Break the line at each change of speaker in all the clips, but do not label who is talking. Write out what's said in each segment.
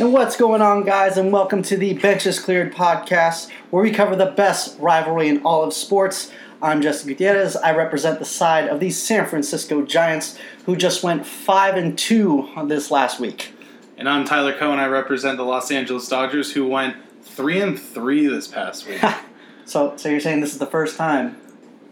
And what's going on, guys? And welcome to the Benches Cleared podcast, where we cover the best rivalry in all of sports. I'm Justin Gutierrez. I represent the side of the San Francisco Giants, who just went five and two this last week.
And I'm Tyler Cohen. I represent the Los Angeles Dodgers, who went three and three this past week.
So, so you're saying this is the first time?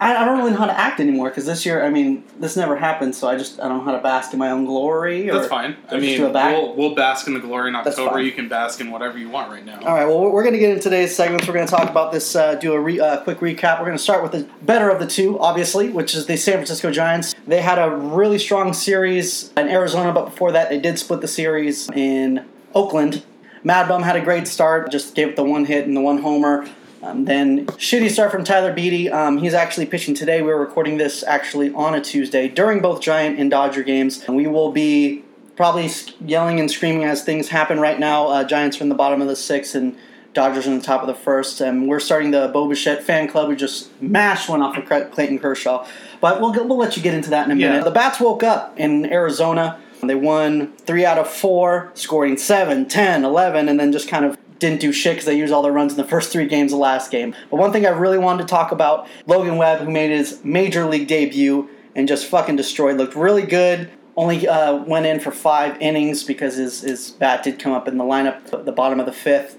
I, I don't really know how to act anymore because this year, I mean, this never happened. So I just I don't know how to bask in my own glory. Or,
That's fine. I mean, we'll, we'll bask in the glory in
That's
October.
fine.
You can bask in whatever you want right now.
All right. Well, we're going to get into today's segments. We're going to talk about this. Uh, do a re, uh, quick recap. We're going to start with the better of the two, obviously, which is the San Francisco Giants. They had a really strong series in Arizona, but before that, they did split the series in Oakland. Mad Bum had a great start. Just gave it the one hit and the one homer. Um, then shitty start from Tyler Beede. Um, he's actually pitching today. We're recording this actually on a Tuesday during both Giant and Dodger games, and we will be probably yelling and screaming as things happen right now. Uh, Giants are in the bottom of the sixth, and Dodgers in the top of the first. And we're starting the Bo Bichette fan club. We just mashed one off of Clayton Kershaw, but we'll we'll let you get into that in a
Yeah.
minute. The bats woke up in Arizona. They won three out of four, scoring 7, 10, 11, and then just kind of didn't do shit because they used all their runs in the first three games of last game. But one thing I really wanted to talk about Logan Webb, who made his major league debut and just fucking destroyed, looked really good. Only uh, went in for five innings because his, his bat did come up in the lineup at the bottom of the fifth.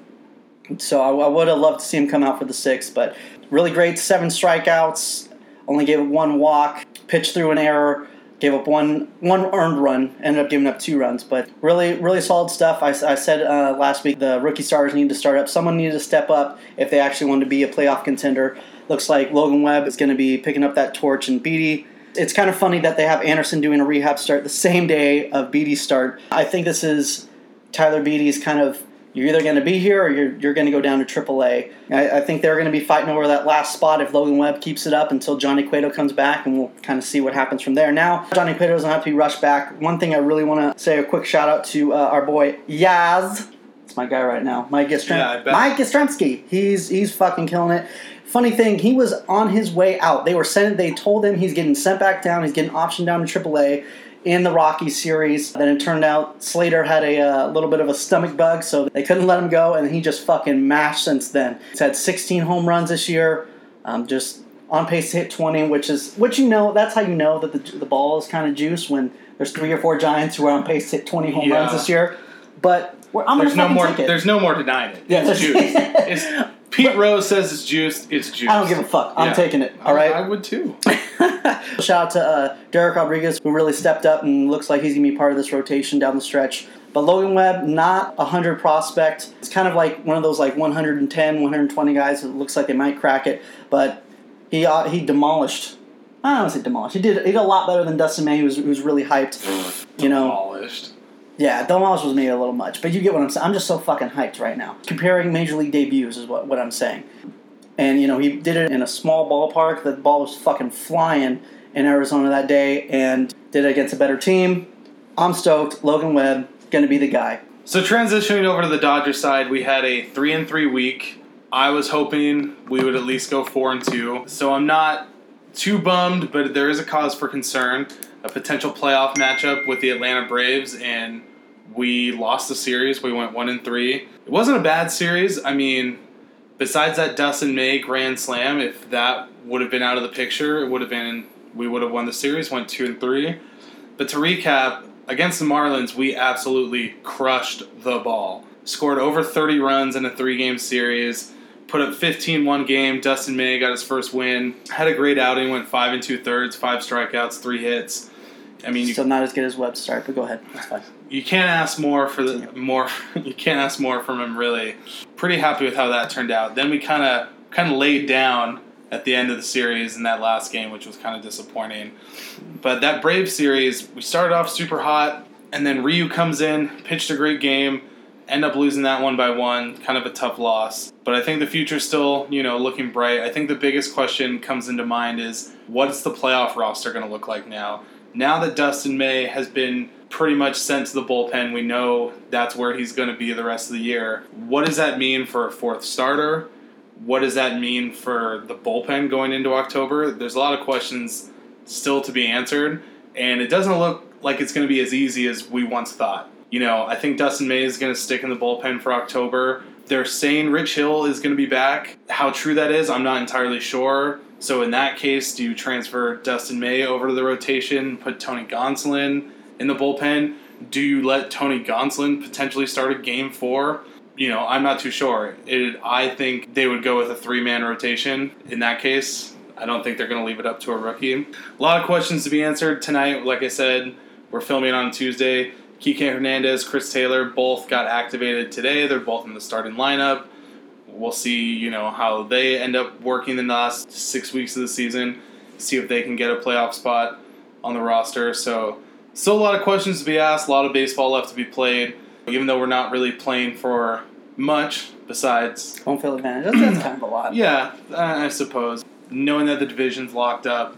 So I, I would have loved to see him come out for the sixth, but really great. Seven strikeouts, only gave one walk, pitched through an error, gave up one one earned run, ended up giving up two runs. But really, really solid stuff. I, I said uh, last week the rookie stars need to start up. Someone needed to step up if they actually wanted to be a playoff contender. Looks like Logan Webb is going to be picking up that torch, and Beede. It's kind of funny that they have Anderson doing a rehab start the same day of Beede's start. I think this is Tyler Beede's kind of you're either going to be here or you're, you're going to go down to AAA. I, I think they're going to be fighting over that last spot if Logan Webb keeps it up until Johnny Cueto comes back, and we'll kind of see what happens from there. Now, Johnny Cueto doesn't have to be rushed back. One thing I really want to say a quick shout out to uh, our boy Yaz. It's my guy right now, Mike Yastrzem-
Yeah.
Mike Yastrzemski. He's he's fucking killing it. Funny thing, he was on his way out. They were sent. They told him he's getting sent back down. He's getting optioned down to AAA in the Rocky series. Then it turned out Slater had a uh, little bit of a stomach bug, so they couldn't let him go, and he just fucking mashed since then. He's had 16 home runs this year, um, just on pace to hit 20, which is which you know that's how you know that the, the ball is kind of juice when there's three or four Giants who are on pace to hit 20 home runs this year. But we're, I'm
There's
gonna
no
fucking
more.
take it.
There's no more denying it.
Yeah,
it's juice. It's, Pete Rose says it's juiced. It's juice.
I don't give a fuck. I'm
Yeah.
taking it.
I-
All right.
I would too.
Shout out to uh, Dereck Rodriguez, who really stepped up and looks like he's going to be part of this rotation down the stretch. But Logan Webb, not a 100 prospect. It's kind of like one of those like 110, 120 guys that looks like they might crack it. But he uh, he demolished. I don't want to say demolished. He did he did a lot better than Dustin May, who was, who was really hyped. You know,
Demolished.
Yeah, demolished was maybe a little much, but you get what I'm saying. I'm just so fucking hyped right now. Comparing major league debuts is what, what I'm saying. And you know, he did it in a small ballpark. The ball was fucking flying in Arizona that day, and did it against a better team. I'm stoked. Logan Webb gonna be the guy.
So transitioning over to the Dodgers side, we had a three and three week. I was hoping we would at least go four and two. So I'm not too bummed, but there is a cause for concern. A potential playoff matchup with the Atlanta Braves, and we lost the series. We went one and three. It wasn't a bad series. I mean, besides that Dustin May grand slam, if that would have been out of the picture, it would have been we would have won the series. Went two and three. But to recap, against the Marlins, we absolutely crushed the ball. Scored over 30 runs in a three game series. Put up 15 one game. Dustin May got his first win. Had a great outing. Went five and two thirds, five strikeouts, three hits. I mean, you,
Still not as good as Webb's start, but go ahead. That's fine.
you can't ask more for the more. You can't ask more from him. Really, pretty happy with how that turned out. Then we kind of kind of laid down at the end of the series in that last game, which was kind of disappointing. But that Brave series, we started off super hot, and then Ryu comes in, pitched a great game, end up losing that one by one, kind of a tough loss. But I think the future's still, you know, looking bright. I think the biggest question comes into mind is what's the playoff roster going to look like now? Now that Dustin May has been pretty much sent to the bullpen, we know that's where he's going to be the rest of the year. What does that mean for a fourth starter? What does that mean for the bullpen going into October? There's a lot of questions still to be answered, and it doesn't look like it's going to be as easy as we once thought. You know, I think Dustin May is going to stick in the bullpen for October. They're saying Rich Hill is going to be back. How true that is, I'm not entirely sure. So in that case, do you transfer Dustin May over to the rotation, put Tony Gonsolin in the bullpen? Do you let Tony Gonsolin potentially start a game four? You know, I'm not too sure. It, I think they would go with a three man rotation in that case. I don't think they're going to leave it up to a rookie. A lot of questions to be answered tonight. Like I said, we're filming on Tuesday. Kike Hernandez, Chris Taylor, both got activated today. They're both in the starting lineup. We'll see, you know, how they end up working the last six weeks of the season. See if they can get a playoff spot on the roster. So, still a lot of questions to be asked. A lot of baseball left to be played. Even though we're not really playing for much besides
home field advantage. That's, that's kind of a lot.
Yeah, I suppose. Knowing that the division's locked up,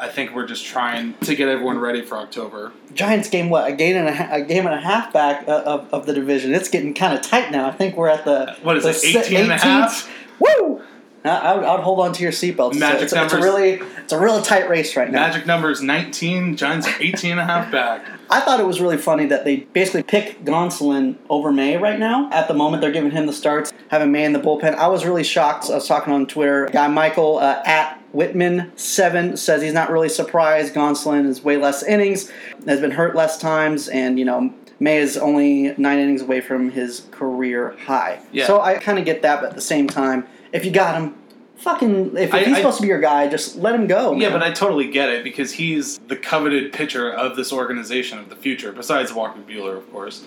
I think we're just trying to get everyone ready for October.
Giants game what a game and a, a game and a half back uh, of, of the division. It's getting kind of tight now. I think we're at the
what is
the
it 18 and a half?
Woo! I would, I would hold on to your seatbelts.
Magic
it's,
numbers.
It's a really, it's a really tight race right now.
Magic numbers 19, Giants 18 and a half back.
I thought it was really funny that they basically pick Gonsolin over May right now. At the moment, they're giving him the starts, having May in the bullpen. I was really shocked. I was talking on Twitter. Guy Michael uh, at Whitman seven says he's not really surprised. Gonsolin is way less innings, has been hurt less times, and you know May is only nine innings away from his career high.
Yeah.
So I kind of get that, but at the same time, if you got him, fucking if,
I-
he's
I-
supposed to be your guy, just let him go.
Yeah,
man.
but I totally get it because he's the coveted pitcher of this organization of the future, besides Walker Buehler, of course.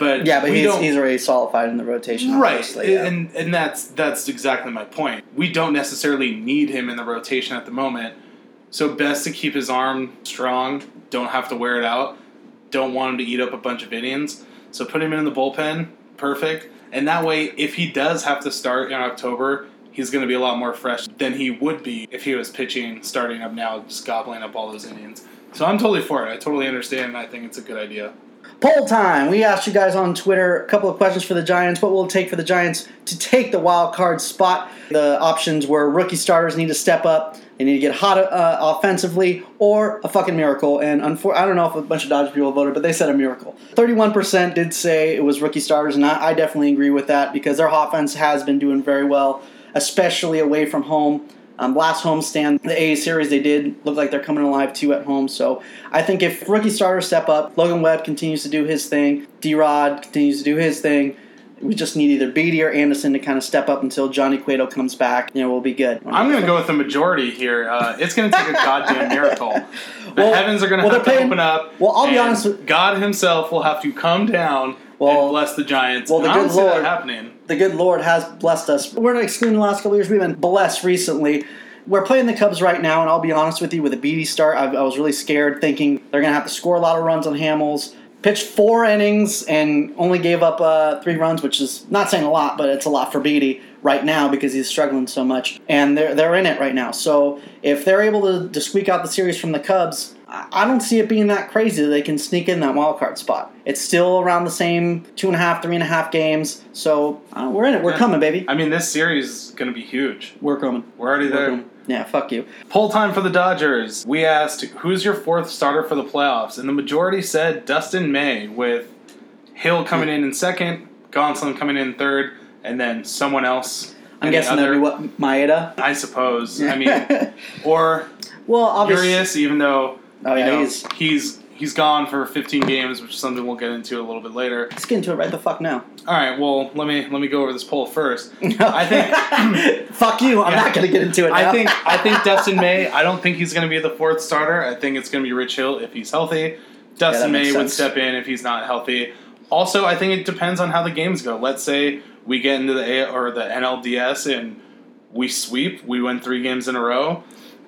But
yeah, but he's, he's already solidified in the rotation.
right,
yeah.
and and that's that's exactly my point. We don't necessarily need him in the rotation at the moment, so best to keep his arm strong. Don't have to wear it out. Don't want him to eat up a bunch of innings. So put him in the bullpen, perfect. And that way, if he does have to start in October, he's going to be a lot more fresh than he would be if he was pitching starting up now, just gobbling up all those innings. So I'm totally for it. I totally understand, and I think it's a good idea.
Poll time. We asked you guys on Twitter a couple of questions for the Giants. What will it take for the Giants to take the wild card spot? The options were rookie starters need to step up, they need to get hot uh, offensively, or a fucking miracle. And unfor- I don't know if a bunch of Dodgers people voted, but they said a miracle. 31% did say it was rookie starters, and I, I definitely agree with that because their offense has been doing very well, especially away from home. Um, last homestand, the A series, they did look like they're coming alive too at home. So I think if rookie starters step up, Logan Webb continues to do his thing, D Rod continues to do his thing. We just need either Beede or Anderson to kind of step up until Johnny Cueto comes back. You know, we'll be good.
I'm going to go with the majority here. Uh, it's going to take a goddamn miracle. The
Well-
heavens are going to
well,
have to
playing-
open up.
well, I'll be honest with-
God Himself will have to come down
Well-
and bless the Giants.
well, the
And I don't
good Lord-
happening.
the good Lord has blessed us. We're not excluding the last couple years. We've been blessed recently. We're playing the Cubs right now, and I'll be honest with you, with a Beede start, I, I was really scared, thinking they're going to have to score a lot of runs on Hamels. Pitched four innings and only gave up uh, three runs, which is not saying a lot, but it's a lot for Beede right now because he's struggling so much. And they're they're in it right now. So if they're able to, to squeak out the series from the Cubs, I don't see it being that crazy that they can sneak in that wild card spot. It's still around the same two and a half, three and a half games. So uh, we're in it. We're
Yeah.
coming, baby.
I mean, this series is going to be huge.
We're coming.
We're already
We're
there.
coming. Yeah, fuck you.
Poll time for the Dodgers. We asked, who's your fourth starter for the playoffs? And the majority said Dustin May, with Hill coming in in second, Gonsolin coming in third, and then someone else.
I'm guessing that'd be what Maeda.
I suppose. I mean, or
well, obviously,
Urias, even though
Oh,
you
yeah,
know,
he's-
he's he's gone for 15 games, which is something we'll get into a little bit later.
let's get into it right the fuck now.
All right, well let me let me go over this poll first. I think
fuck you. I'm
Yeah.
not going to get into it. Now.
I think I think Dustin May. I don't think he's going to be the fourth starter. I think it's going to be Rich Hill if he's healthy. Dustin
makes
May would step in if he's not healthy. Also, I think it depends on how the games go. Let's say we get into the A or the NLDS and we sweep. We win three games in a row.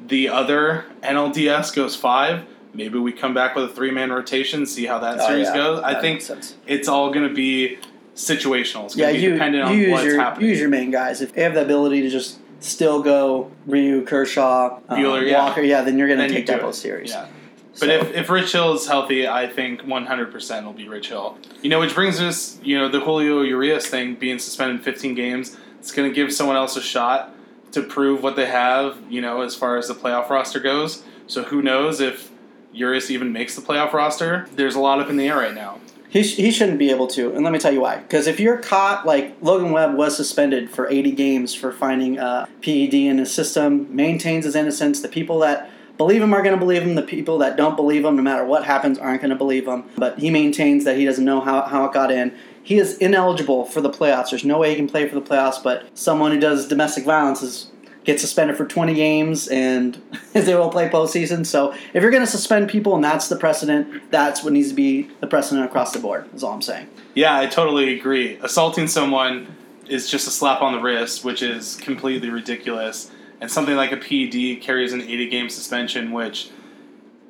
The other NLDS goes five. Maybe we come back with a three man rotation. See how that
Oh,
series
yeah.
goes. I think it's all going to be situational. It's
yeah,
going to be
you,
dependent
you
on
use
what's
your
happening.
use your main guys. If they have the ability to just still go Ryu, Kershaw, um,
Buehler, yeah.
Walker, yeah, then you're going to
you
take that whole series.
Yeah.
So-
But if, if Rich Hill is healthy, I think 100% will be Rich Hill. You know, which brings us, you know, the Julio Urias thing being suspended 15 games. It's going to give someone else a shot to prove what they have, you know, as far as the playoff roster goes. So who knows if Urias even makes the playoff roster? There's a lot up in the air right now.
He, sh- he shouldn't be able to, and let me tell you why. Because if you're caught, like Logan Webb was suspended for 80 games for finding uh, a PED in his system, maintains his innocence. The people that believe him are going to believe him. The people that don't believe him, no matter what happens, aren't going to believe him. But he maintains that he doesn't know how, how it got in. He is ineligible for the playoffs. There's no way he can play for the playoffs, but someone who does domestic violence is gets suspended for 20 games and able to play postseason. So if you're going to suspend people and that's the precedent, that's what needs to be the precedent across the board. Is all I'm saying.
Yeah, I totally agree. Assaulting someone is just a slap on the wrist, which is completely ridiculous. And something like a PED carries an 80 game suspension, which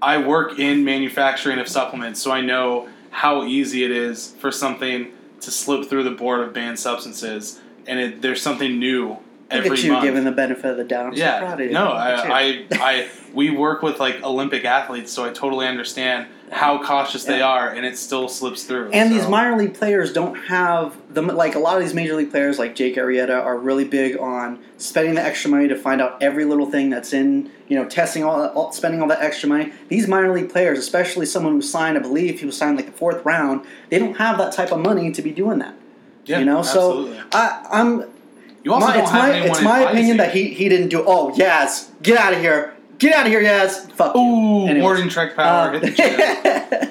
I work in manufacturing of supplements, so I know how easy it is for something to slip through the board of banned substances, and it, there's something new every
Look at you
month.
giving the benefit of the doubt. I'm so
yeah,
proud of you.
no,
Look at you.
I, I, I, we work with like Olympic athletes, so I totally understand how cautious they are, and it still slips through.
And these minor league players don't have the like a lot of these major league players like Jake Arrieta are really big on spending the extra money to find out every little thing that's in you know testing all, all spending all that extra money. These minor league players, especially someone who signed, I believe he was signed like the fourth round, they don't have that type of money to be doing that.
yeah,
you know,
absolutely.
so I, I'm
you also
my,
don't
it's
have
my it's my opinion that he he didn't do. Oh yes, get out of here, get out of here, Yaz. Fuck you.
Ooh,
Anyways.
Warden Trek power
Uh,
hit the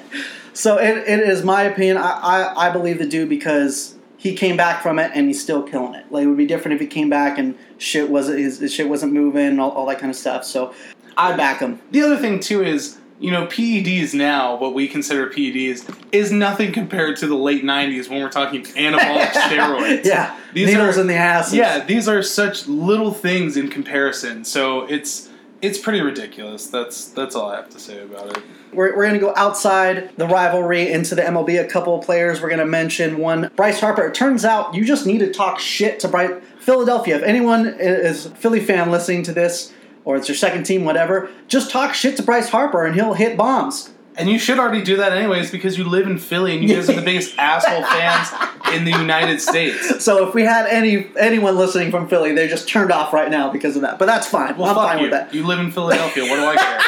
gym.
so it, it is my opinion. I, I, I believe the dude because he came back from it and he's still killing it. Like it would be different if he came back and shit wasn't his, his shit wasn't moving, all, all that kind of stuff. So I back him.
The other thing too is, you know, PEDs now, what we consider PEDs, is nothing compared to the late '90s when we're talking anabolic steroids.
yeah,
These
needles
are-
in the ass.
Yeah, these are such little things in comparison. So it's it's pretty ridiculous. That's that's all I have to say about it.
We're, we're going to go outside the rivalry into the MLB. A couple of players we're going to mention. One, Bryce Harper. It turns out you just need to talk shit to Bryce. Philadelphia. If anyone is a Philly fan listening to this, or it's your second team, whatever, just talk shit to Bryce Harper and he'll hit bombs.
And you should already do that anyways because you live in Philly and you guys are the biggest asshole fans in the United States.
So if we had any anyone listening from Philly, they just turned off right now because of that. But that's fine.
Well,
I'm
fuck
fine
you.
with that.
You live in Philadelphia. What do I care?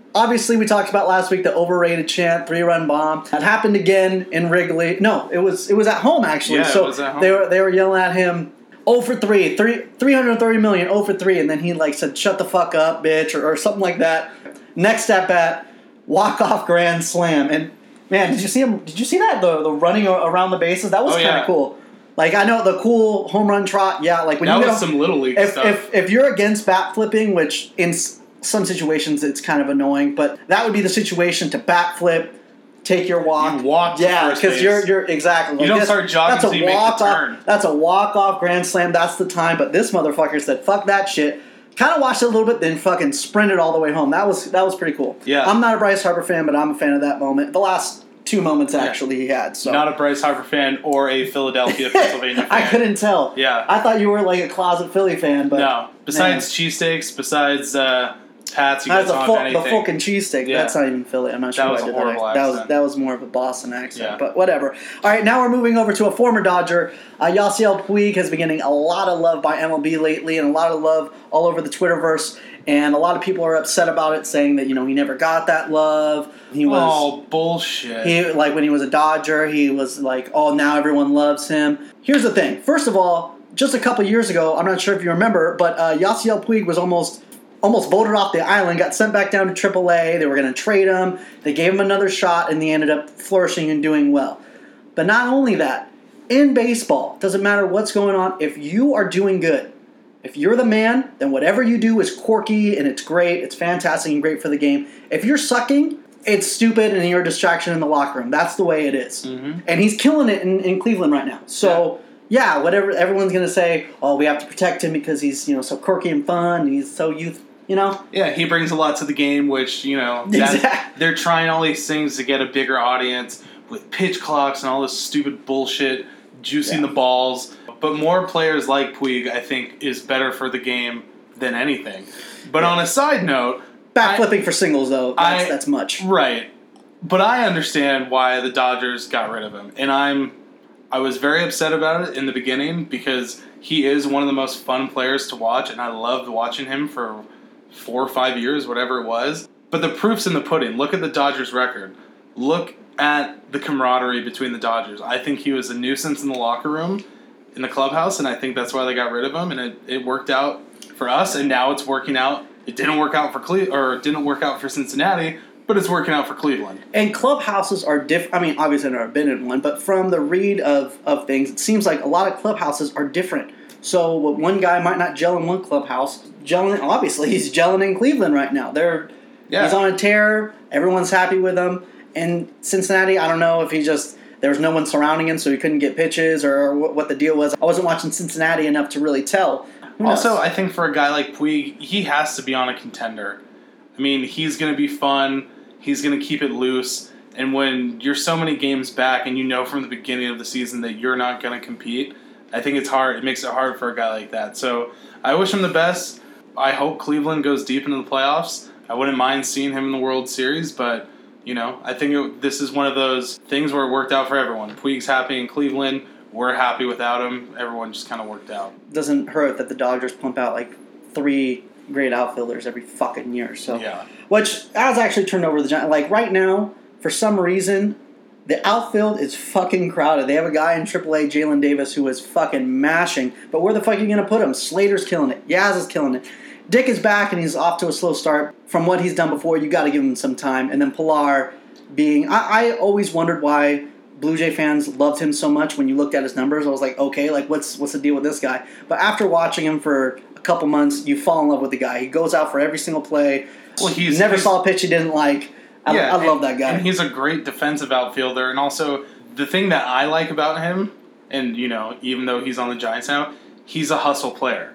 Obviously, we talked about last week the overrated chant, three run bomb. That happened again in Wrigley. No, it was it was at home actually.
Yeah, it was at home.
they were they were yelling at him. 0 for 3, 3 330 million, 0 for 3, and then he like said, shut the fuck up, bitch, or, or something like that. Next at bat, walk off grand slam. And man, did you see him? Did you see that? The, the running around the bases? That was
Oh,
kind of
yeah.
cool. Like, I know the cool home run trot, yeah, like when
That
you
was some little league
if,
stuff.
if if you're against bat flipping, which in some situations it's kind of annoying, but that would be the situation to bat flip, take your walk,
You walk
yeah, because you're you're exactly.
You don't start jogging
That's a
till you make the
walk
turn.
off. That's a walk off grand slam. That's the time. But this motherfucker said, "Fuck that shit." Kind of watched it a little bit, then fucking sprinted all the way home. That was that was pretty cool.
Yeah.
I'm not a Bryce Harper fan, but I'm a fan of that moment. The last two moments actually he had. So
Not a Bryce Harper fan or a Philadelphia, Pennsylvania fan.
I couldn't tell.
Yeah.
I thought you were like a closet Philly fan, but
No. Besides cheesesteaks, besides uh, Pats,
That's
guys
the,
don't
full,
have
the. Fulkin cheesesteak.
Yeah.
That's not even Philly. I'm not sure
That
why
was
I did that.
horrible
That was that was more of a Boston accent,
Yeah.
but whatever. All right, now we're moving over to a former Dodger. Uh, Yasiel Puig has been getting a lot of love by MLB lately, and a lot of love all over the Twitterverse. And a lot of people are upset about it, saying that you know he never got that love. He was
oh, bullshit.
he like when he was a Dodger, he was like, oh, now everyone loves him. Here's the thing. First of all, just a couple years ago, I'm not sure if you remember, but uh, Yasiel Puig was almost almost voted off the island, got sent back down to AAA. They were going to trade him. They gave him another shot, and he ended up flourishing and doing well. But not only that, in baseball, doesn't matter what's going on. If you are doing good, if you're the man, then whatever you do is quirky and it's great, it's fantastic and great for the game. If you're sucking, it's stupid and you're a distraction in the locker room. That's the way it is.
Mhm.
And he's killing it in, in Cleveland right now. So yeah. whatever everyone's gonna say, oh, we have to protect him because he's you know so quirky and fun and he's so youth. You know,
Yeah, he brings a lot to the game, which you know that-
Exact-
they're trying all these things to get a bigger audience with pitch clocks and all this stupid bullshit, juicing
Yeah.
the balls. But more players like Puig, I think, is better for the game than anything. But
Yeah.
on a side note,
backflipping for singles though, that's,
I-
that's much.
Right. But I understand why the Dodgers got rid of him. And I'm I was very upset about it in the beginning because he is one of the most fun players to watch and I loved watching him for 4 or 5 years whatever it was. But the proof's in the pudding. Look at the Dodgers record. look at the camaraderie between the Dodgers. I think he was a nuisance in the locker room, in the clubhouse, and I think that's why they got rid of him. And it, it worked out for us, and now it's working out. It didn't work out for Cle- or didn't work out for Cincinnati, but it's working out for Cleveland.
And clubhouses are different. I mean, obviously, I've never been in one, but from the read of, of things, it seems like a lot of clubhouses are different. So what one guy might not gel in one clubhouse, gelling obviously he's gelling in Cleveland right now. They're
Yeah.
he's on a tear. Everyone's happy with him. And Cincinnati, I don't know if he just there was no one surrounding him, so he couldn't get pitches or what, what the deal was. I wasn't watching Cincinnati enough to really tell.
Also, I think for a guy like Puig, he has to be on a contender. I mean, he's going to be fun. He's going to keep it loose. And when you're so many games back and you know from the beginning of the season that you're not going to compete, I think it's hard. It makes it hard for a guy like that. So I wish him the best. I hope Cleveland goes deep into the playoffs. I wouldn't mind seeing him in the World Series, but you know, I think it, this is one of those things where it worked out for everyone. Puig's happy in Cleveland. We're happy without him. Everyone just kind of worked out.
doesn't hurt that the Dodgers pump out like three great outfielders every fucking year. So
Yeah.
which has actually turned over the Giants. Like right now, for some reason, the outfield is fucking crowded. They have a guy in AAA, Jaylin Davis, who is fucking mashing. But where the fuck are you gonna put him? Slater's killing it. Yaz is killing it. Dick is back and he's off to a slow start. From what he's done before, you got to give him some time. And then Pillar being, I, I always wondered why Blue Jay fans loved him so much. When you looked at his numbers, I was like, okay, like what's what's the deal with this guy? But after watching him for a couple months, you fall in love with the guy. He goes out for every single play.
Well, he's
never
he's-
saw a pitch he didn't like. I, I love
and-
that guy.
And he's a great defensive outfielder. And also, the thing that I like about him, and you know, even though he's on the Giants now, he's a hustle player.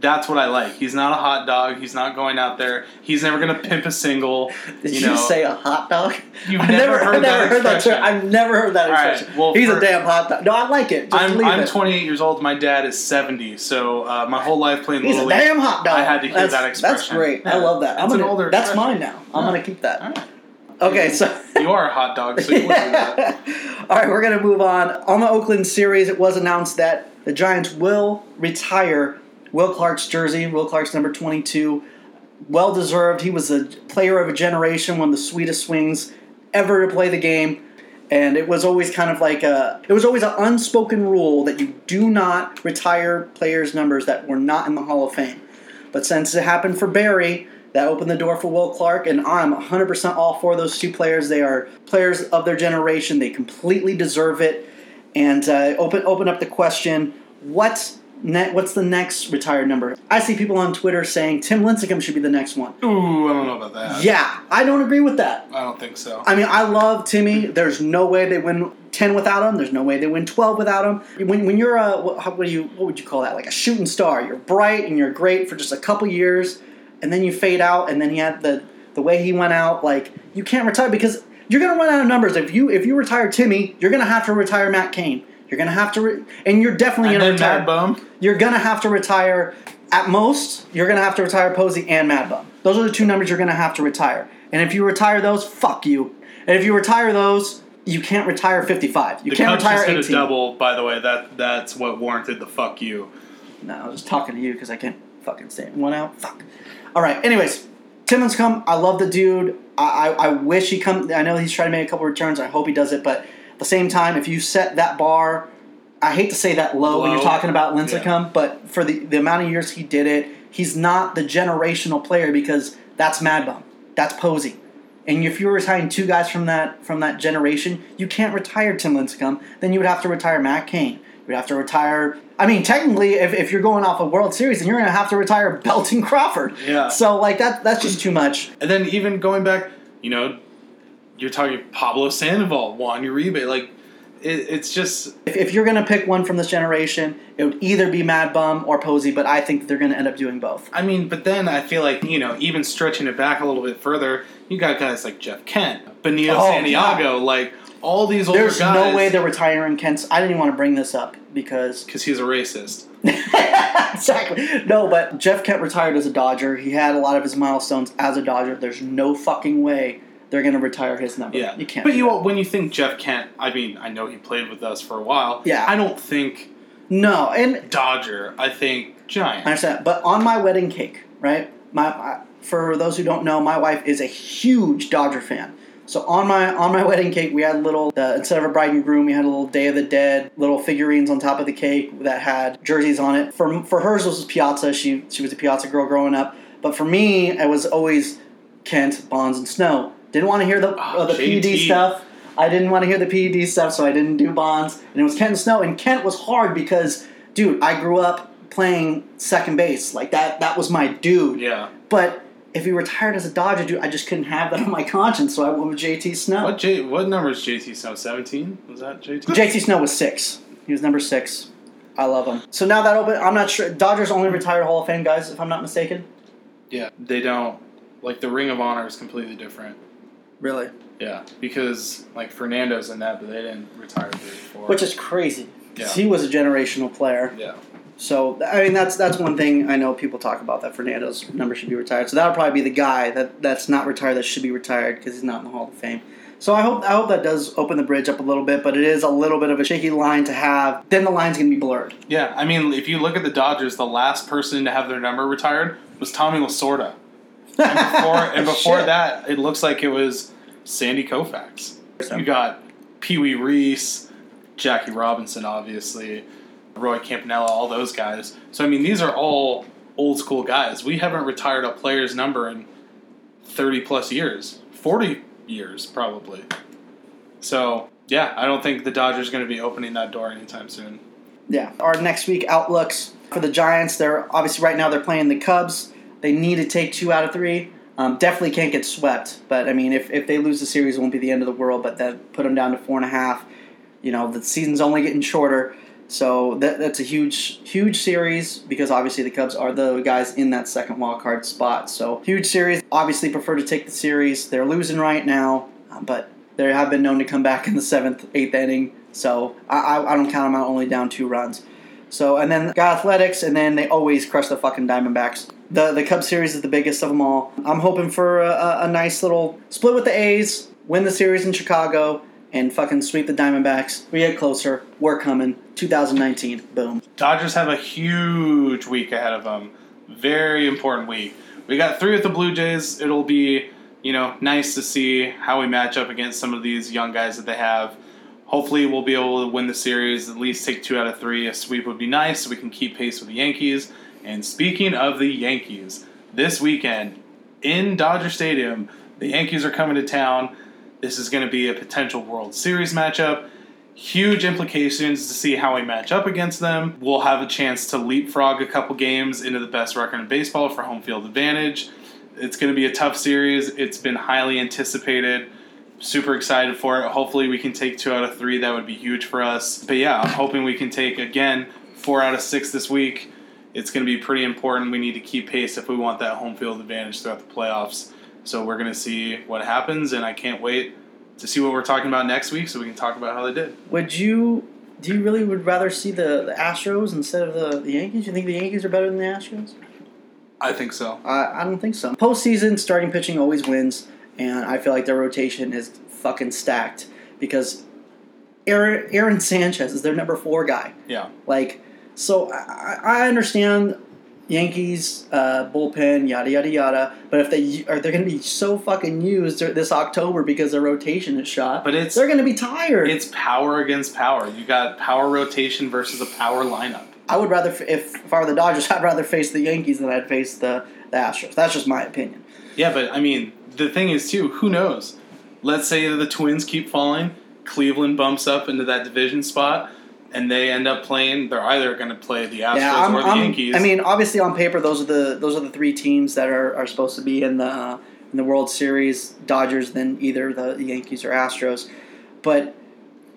That's what I like. He's not a hot dog. He's not going out there. He's never going to pimp a single.
Did
you
you,
know,
say a hot dog?
You've
I've
never heard
I've
that
heard that
expression.
term. I've never heard that
All right,
expression.
well,
He's
for-
a damn hot dog. No, I like it. Just
I'm, I'm
it.
28 years old. My dad is 70. So uh, my whole life playing
He's a
Little League,
damn hot dog.
I had to hear
that's,
that expression.
That's great. I love that. I'm
an
gonna,
older
that's
expression.
mine now. I'm
Yeah.
gonna keep that. Okay, so
You are a hot dog, so you that.
All right, we're going to move on. On the Oakland series, it was announced that the Giants will retire Will Clark's jersey. Will Clark's number 22. Well deserved. He was a player of a generation, one of the sweetest swings ever to play the game. And it was always kind of like a, it was always an unspoken rule that you do not retire players' numbers that were not in the Hall of Fame. But since it happened for Barry, that opened the door for Will Clark, and I'm 100% all for those two players. They are players of their generation. They completely deserve it. And uh, open open up the question: What ne- what's the next retired number? I see people on Twitter saying Tim Lincecum should be the next one.
Ooh, I don't know about that.
Yeah, I don't agree with that.
I don't think so.
I mean, I love Timmy. There's no way they win ten without him. There's no way they win twelve without him. When, when you're a what, how, what do you what would you call that? Like a shooting star. You're bright and you're great for just a couple years, and then you fade out. And then he had the the way he went out. Like you can't retire because you're gonna run out of numbers. If you if you retire Timmy, you're gonna have to retire Matt Cain. You're gonna have to, re- and you're definitely gonna
then
retire.
Mad Bum.
You're gonna have to retire. At most, you're gonna have to retire Posey and Mad Bum. Those are the two numbers you're gonna have to retire. And if you retire those, fuck you. And if you retire those, you can't retire 55. You
The
can't
Cubs
retire
just hit
18.
a double, by the way. That that's what warranted the fuck you.
No, I was just talking to you because I can't fucking say it. One out. Fuck. All right. Anyways, Timmons come. I love the dude. I, I, I wish he come. I know he's trying to make a couple returns. I hope he does it. But at the same time, if you set that bar, I hate to say that low, when you're talking about Lincecum, but for the, the amount of years he did it, he's not the generational player because that's Mad Bum. That's Posey. And if you're retiring two guys from that from that generation, you can't retire Tim Lincecum. Then you would have to retire Matt Cain. Would have to retire. I mean, technically, if, if you're going off a World Series, then you're going to have to retire Belt and Crawford.
Yeah.
So like that that's just too much.
And then even going back, you know, you're talking Pablo Sandoval, Juan Uribe, like it, it's just
If, if you're going to pick one from this generation, it would either be Mad Bum or Posey. But I think they're going to end up doing both.
I mean, but then I feel like, you know, even stretching it back a little bit further, you got guys like Jeff Kent, Benito
Oh,
Santiago, like all these older
There's
guys.
no way they're retiring Kent's. I didn't even want to bring this up because
because he's a racist.
exactly no. But Jeff Kent retired as a Dodger. He had a lot of his milestones as a Dodger. There's no fucking way they're going to retire his number.
Yeah,
you can't.
But you
that.
when you think Jeff Kent, I mean, I know he played with us for a while.
Yeah.
I don't think
no, and
Dodger. I think Giant.
I understand. But on my wedding cake, right? My, my for those who don't know, my wife is a huge Dodger fan. So on my on my wedding cake, we had little uh, instead of a bride and groom, we had a little Day of the Dead little figurines on top of the cake that had jerseys on it. For for hers was Piazza. She she was a Piazza girl growing up. But for me, it was always Kent, Bonds, and Snow. Didn't want to hear the
Oh,
uh, the
JT.
PED stuff. I didn't want to hear the PED stuff, so I didn't do Bonds. And it was Kent and Snow. And Kent was hard because, dude, I grew up playing second base. Like that that was my dude.
Yeah.
But if he retired as a Dodger, dude, I just couldn't have that on my conscience, so I went with JT Snow.
What J? What number is JT Snow? Seventeen? Was that JT?
JT Snow was six. He was number six. I love him. So now that open, I'm not sure. Dodgers only retired Hall of Fame guys, if I'm not mistaken.
Yeah. They don't. Like the Ring of Honor is completely different.
Really?
Yeah, because like Fernando's in that, but they didn't retire before.
Which is crazy.
Yeah.
He was a generational player.
yeah.
So I mean, that's that's one thing I know people talk about that Fernando's number should be retired. So that'll probably be the guy that that's not retired that should be retired because he's not in the Hall of Fame. So I hope I hope that does open the bridge up a little bit, but it is a little bit of a shaky line to have. Then the line's gonna be blurred.
Yeah, I mean, if you look at the Dodgers, the last person to have their number retired was Tommy Lasorda. And before, and before that, it looks like it was Sandy Koufax. You got Pee Wee Reese, Jackie Robinson, obviously, Roy Campanella, all those guys. So, I mean, these are all old school guys. We haven't retired a player's number in 30 plus years, 40 years, probably. So, yeah, I don't think the Dodgers are going to be opening that door anytime soon.
Yeah. Our next week outlooks for the Giants. They're obviously right now they're playing the Cubs. They need to take two out of three. Um, definitely can't get swept. But I mean, if, if they lose the series, it won't be the end of the world. But that put them down to four and a half. You know, the season's only getting shorter. So that, that's a huge, huge series because obviously the Cubs are the guys in that second wild card spot. So huge series. Obviously, prefer to take the series. They're losing right now, but they have been known to come back in the seventh, eighth inning. So I, I, don't count them out only down two runs. So and then got Athletics, and then they always crush the fucking Diamondbacks. The the Cubs series is the biggest of them all. I'm hoping for a, a nice little split with the A's, win the series in Chicago, and fucking sweep the Diamondbacks. We get closer. We're coming. 2019. Boom.
Dodgers have a huge week ahead of them. Very important week. We got three with the Blue Jays. It'll be, you know, nice to see how we match up against some of these young guys that they have. Hopefully, we'll be able to win the series, at least take two out of three. A sweep would be nice so we can keep pace with the Yankees. And speaking of the Yankees, this weekend in Dodger Stadium, the Yankees are coming to town. This is going to be a potential World Series matchup huge implications to see how we match up against them. We'll have a chance to leapfrog a couple games into the best record in baseball for home field advantage. It's going to be a tough series. It's been highly anticipated. Super excited for it. Hopefully, we can take two out of three. That would be huge for us. But yeah, I'm hoping we can take again four out of six this week. It's going to be pretty important. We need to keep pace if we want that home field advantage throughout the playoffs. So we're going to see what happens, and I can't wait to see what we're talking about next week so we can talk about how they did.
Would you? Do you really would rather see the, the Astros instead of the, the Yankees? You think the Yankees are better than the Astros?
I think so.
I, I don't think so. Postseason starting pitching always wins, and I feel like their rotation is fucking stacked because Aaron, Aaron Sanchez is their number four guy.
Yeah.
Like, so I, I understand Yankees uh, bullpen yada yada yada, but if they are they're going to be so fucking used this October because their rotation is shot,
But it's
they're going to be tired.
it's power against power. You got power rotation versus a power lineup.
I would rather, if, if I were the Dodgers, I'd rather face the Yankees than I'd face the, the Astros. That's just my opinion.
Yeah, but I mean, the thing is too, who knows? Let's say the Twins keep falling, Cleveland bumps up into that division spot, and they end up playing. They're either going to play the Astros
yeah, I'm,
or the
I'm-
Yankees.
I mean, obviously on paper, those are the those are the three teams that are, are supposed to be in the uh, in the World Series. Dodgers, then either the Yankees or Astros. But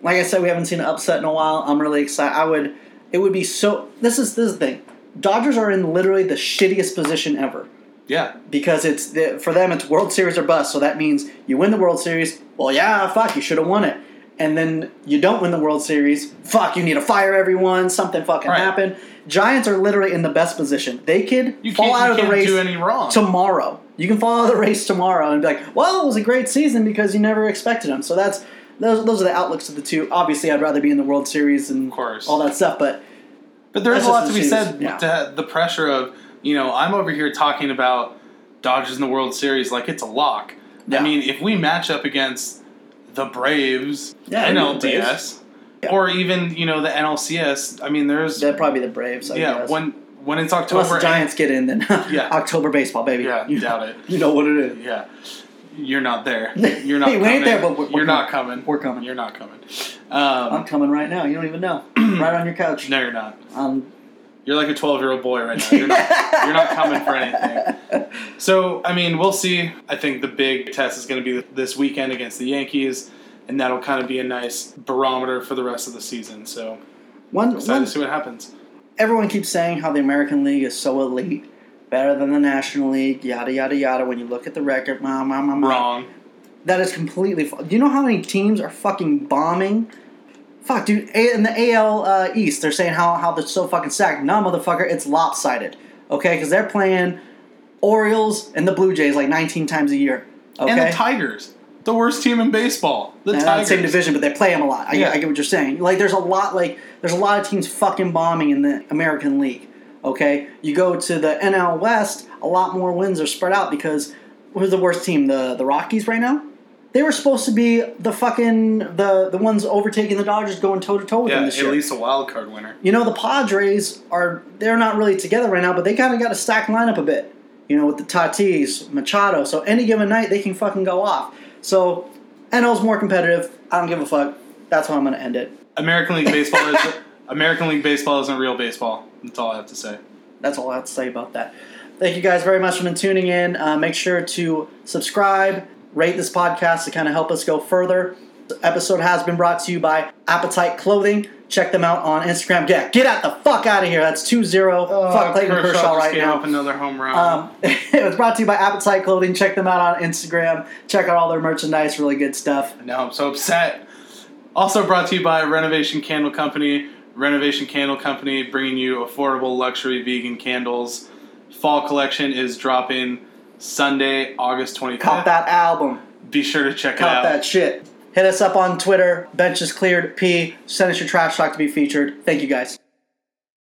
like I said, we haven't seen an upset in a while. I'm really excited. I would. It would be so. This is this is the thing. Dodgers are in literally the shittiest position ever.
yeah,
because it's the, for them it's World Series or bust. So that means you win the World Series. Well, yeah, fuck, you should have won it. And then you don't win the World Series. Fuck, you need to fire everyone. Something fucking
Right.
happened. Giants are literally in the best position. They could
you
fall out of the race
do any wrong.
tomorrow. You can fall out of the race tomorrow and be like, "Well, it was a great season because you never expected them." So that's those. Those are the outlooks of the two. Obviously, I'd rather be in the World Series and all that stuff. But
But there's a lot to be said
yeah.
to the pressure of, you know, I'm over here talking about Dodgers in the World Series like it's a lock.
Yeah.
I mean, if we match up against the Braves,
Yeah,
NLDS,
Braves. Yeah.
or even you know the NLCS, I mean, there's
That'd probably be the Braves. I
yeah
guess.
when when it's
Unless
October,
the Giants get in, then
Yeah.
October baseball, baby.
Yeah,
you
doubt it.
You know what it is.
Yeah, you're not there. You're not.
Hey, we
coming.
ain't there, but we're- we're
you're not coming.
We're coming.
You're not coming.
I'm
Um,
coming right now. You don't even know. right on your couch.
no, you're not.
Um,
You're like a 12 year old boy right now. You're not. you're not coming for anything. So I mean, we'll see. I think the big test is going to be this weekend against the Yankees, and that'll kind of be a nice barometer for the rest of the season. So
One,
excited
one,
to see what happens.
everyone keeps saying how the American League is so elite, better than the National League, yada yada yada. When you look at the record, ma, ma, ma, ma.
Wrong.
That is completely. Do you know how many teams are fucking bombing? Fuck, dude. A- in the AL uh, East, they're saying how how they're so fucking stacked. Nah, motherfucker, it's lopsided. Okay, because they're playing Orioles and the Blue Jays like 19 times a year. Okay,
And the Tigers, the worst team in baseball. The
They're not the
Tigers.
same division, but they play them a lot. I,
Yeah.
I get what you're saying. Like, there's a lot. Like, there's a lot of teams fucking bombing in the American League. Okay, you go to the NL West, a lot more wins are spread out because who's the worst team? The the Rockies right now. They were supposed to be the fucking the the ones overtaking the Dodgers, going toe to toe with
Yeah,
them
at
this year.
At least a wild card winner.
You know, the Padres are they're not really together right now, but they kind of got a stacked lineup a bit. You know, with the Tatis, Machado. So any given night they can fucking go off. So NL's more competitive. I don't give a fuck. That's how I'm gonna end it.
American League baseball is American League baseball isn't real baseball. That's all I have to say.
That's all I have to say about that. Thank you guys very much for tuning in. Uh, make sure to subscribe, rate this podcast to kind of help us go further. The episode has been brought to you by Appetite Clothing. Check them out on Instagram. Get get out the fuck out of here. That's 2-0. fuck Clayton Kershaw,
just
right now.
up another home run.
Um, it was brought to you by Appetite Clothing. Check them out on Instagram. Check out all their merchandise. Really good stuff.
No, I'm so upset. Also brought to you by Renovation Candle Company. Renovation Candle Company bringing you affordable luxury vegan candles. Fall collection is dropping Sunday, August 25th.
Cop that album.
Be sure to check it
Cop
out.
that shit. Hit us up on Twitter. Benches cleared. P. Send us your trash talk to be featured. Thank you guys.